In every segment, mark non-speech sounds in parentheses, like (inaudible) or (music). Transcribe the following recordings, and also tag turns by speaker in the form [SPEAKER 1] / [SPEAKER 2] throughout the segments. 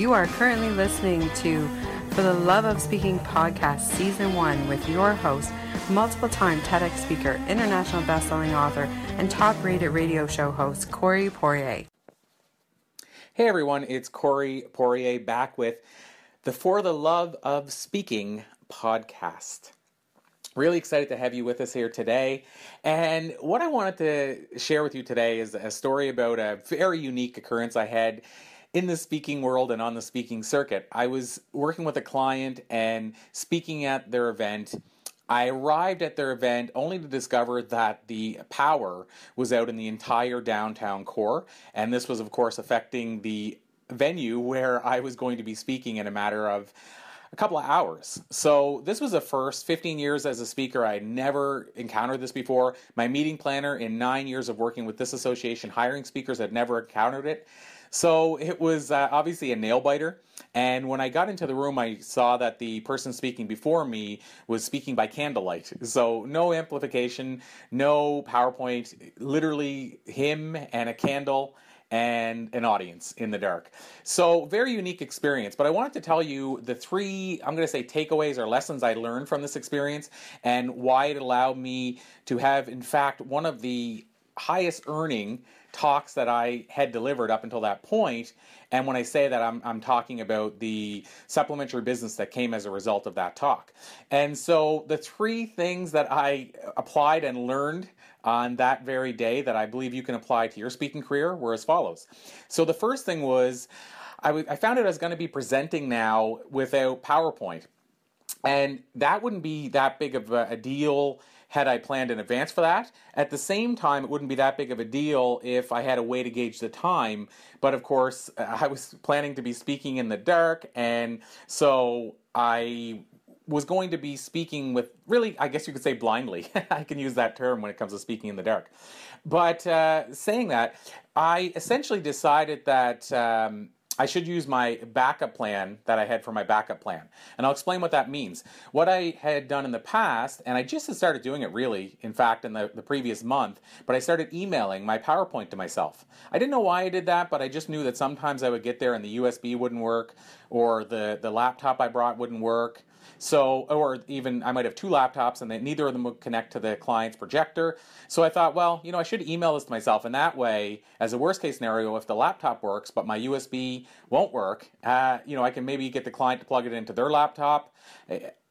[SPEAKER 1] You are currently listening to For the Love of Speaking podcast, season one, with your host, multiple time TEDx speaker, international best-selling author, and top-rated radio show host, Corey Poirier.
[SPEAKER 2] Hey everyone, it's Corey Poirier back with the For the Love of Speaking podcast. Really excited to have you with us here today. And what I wanted to share with you today is a story about a very unique occurrence I had in the speaking world and on the speaking circuit. I was working with a client and speaking at their event. I arrived at their event only to discover that the power was out in the entire downtown core, and this was, of course, affecting the venue where I was going to be speaking in a matter of a couple of hours. So this was a first. 15 years as a speaker, I had never encountered this before. My meeting planner in nine years of working with this association, hiring speakers, had never encountered it. So it was uh, obviously a nail biter. And when I got into the room, I saw that the person speaking before me was speaking by candlelight. So no amplification, no PowerPoint, literally him and a candle and an audience in the dark. So, very unique experience. But I wanted to tell you the three, I'm going to say, takeaways or lessons I learned from this experience and why it allowed me to have, in fact, one of the highest earning talks that I had delivered up until that point. And when I say that, I'm, I'm talking about the supplementary business that came as a result of that talk. And so the three things that I applied and learned on that very day that I believe you can apply to your speaking career were as follows. So the first thing was I, w- I found out I was going to be presenting now without PowerPoint. And that wouldn't be that big of a, a deal had I planned in advance for that. At the same time, it wouldn't be that big of a deal if I had a way to gauge the time. But of course, (laughs) I was planning to be speaking in the dark, and so I was going to be speaking with really, I guess you could say blindly. (laughs) I can use that term when it comes to speaking in the dark. But uh, saying that, I essentially decided that. Um, I should use my backup plan that I had for my backup plan. And I'll explain what that means. What I had done in the past, and I just started doing it really, in fact, in the, the previous month, but I started emailing my PowerPoint to myself. I didn't know why I did that, but I just knew that sometimes I would get there and the USB wouldn't work, or the, the laptop I brought wouldn't work. So, or even I might have two laptops and they, neither of them would connect to the client's projector. So I thought, well, you know, I should email this to myself. And that way, as a worst case scenario, if the laptop works but my USB won't work, uh, you know, I can maybe get the client to plug it into their laptop.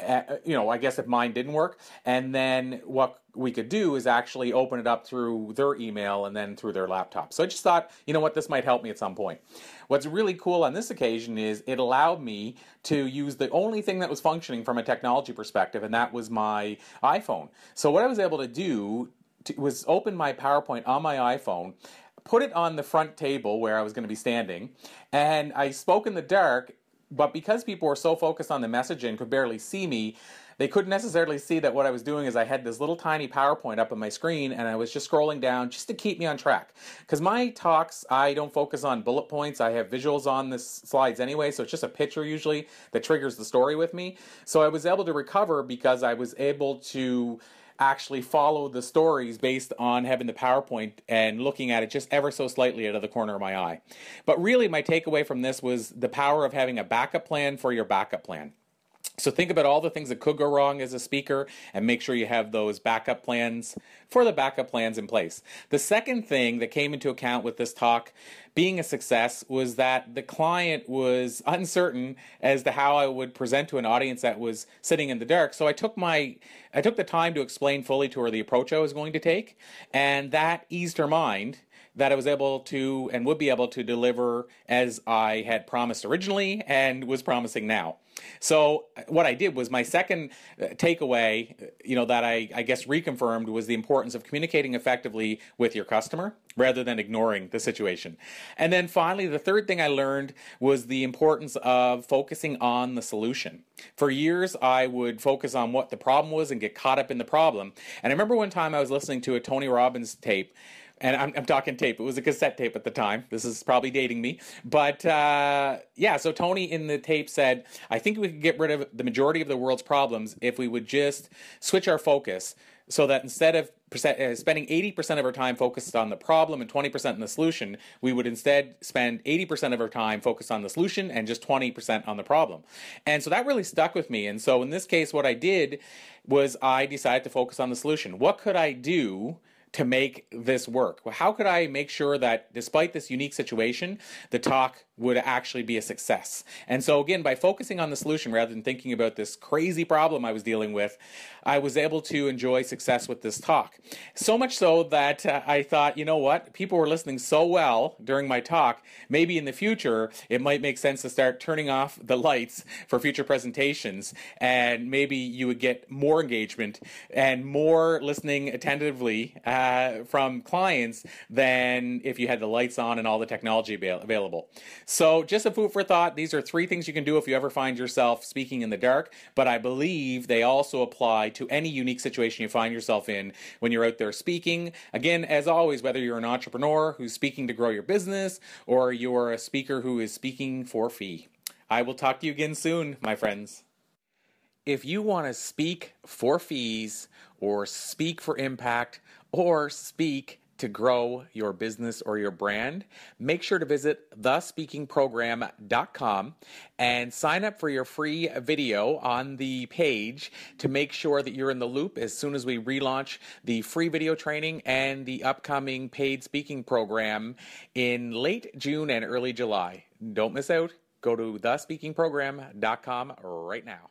[SPEAKER 2] You know, I guess if mine didn't work, and then what we could do is actually open it up through their email and then through their laptop. So I just thought, you know what, this might help me at some point. What's really cool on this occasion is it allowed me to use the only thing that was functioning from a technology perspective, and that was my iPhone. So what I was able to do was open my PowerPoint on my iPhone put it on the front table where I was going to be standing, and I spoke in the dark but because people were so focused on the message and could barely see me, they couldn't necessarily see that what I was doing is I had this little tiny PowerPoint up on my screen and I was just scrolling down just to keep me on track. Because my talks, I don't focus on bullet points. I have visuals on the slides anyway, so it's just a picture usually that triggers the story with me. So I was able to recover because I was able to actually follow the stories based on having the PowerPoint and looking at it just ever so slightly out of the corner of my eye. But really, my takeaway from this was the power of having a backup plan for your backup plan. So think about all the things that could go wrong as a speaker and make sure you have those backup plans for the backup plans in place. The second thing that came into account with this talk being a success was that the client was uncertain as to how I would present to an audience that was sitting in the dark. So I took my I took the time to explain fully to her the approach I was going to take and that eased her mind that I was able to and would be able to deliver as I had promised originally and was promising now. So what I did was my second uh, takeaway, uh, you know, that I, I guess reconfirmed was the importance of communicating effectively with your customer rather than ignoring the situation. And then finally, the third thing I learned was the importance of focusing on the solution. For years, I would focus on what the problem was and get caught up in the problem. And I remember one time I was listening to a Tony Robbins tape and I'm, I'm, talking tape. It was a cassette tape at the time. This is probably dating me, but uh, yeah. So Tony in the tape said, "I think we could get rid of the majority of the world's problems if we would just switch our focus so that instead of uh, spending 80% of our time focused on the problem and 20% on the solution, we would instead spend 80% of our time focused on the solution and just 20% on the problem. And so that really stuck with me. And so in this case, what I did was I decided to focus on the solution. What could I do? To make this work? How could I make sure that despite this unique situation, the talk would actually be a success? And so, again, by focusing on the solution rather than thinking about this crazy problem I was dealing with, I was able to enjoy success with this talk. So much so that uh, I thought, you know what? People were listening so well during my talk, maybe in the future it might make sense to start turning off the lights for future presentations, and maybe you would get more engagement and more listening attentively. Uh, uh, from clients than if you had the lights on and all the technology available. So, just a food for thought. These are three things you can do if you ever find yourself speaking in the dark, but I believe they also apply to any unique situation you find yourself in when you're out there speaking. Again, as always, whether you're an entrepreneur who's speaking to grow your business or you're a speaker who is speaking for fee. I will talk to you again soon, my friends. If you want to speak for fees or speak for impact, or speak to grow your business or your brand, make sure to visit thespeakingprogram.com and sign up for your free video on the page to make sure that you're in the loop as soon as we relaunch the free video training and the upcoming paid speaking program in late June and early July. Don't miss out. Go to thespeakingprogram.com right now.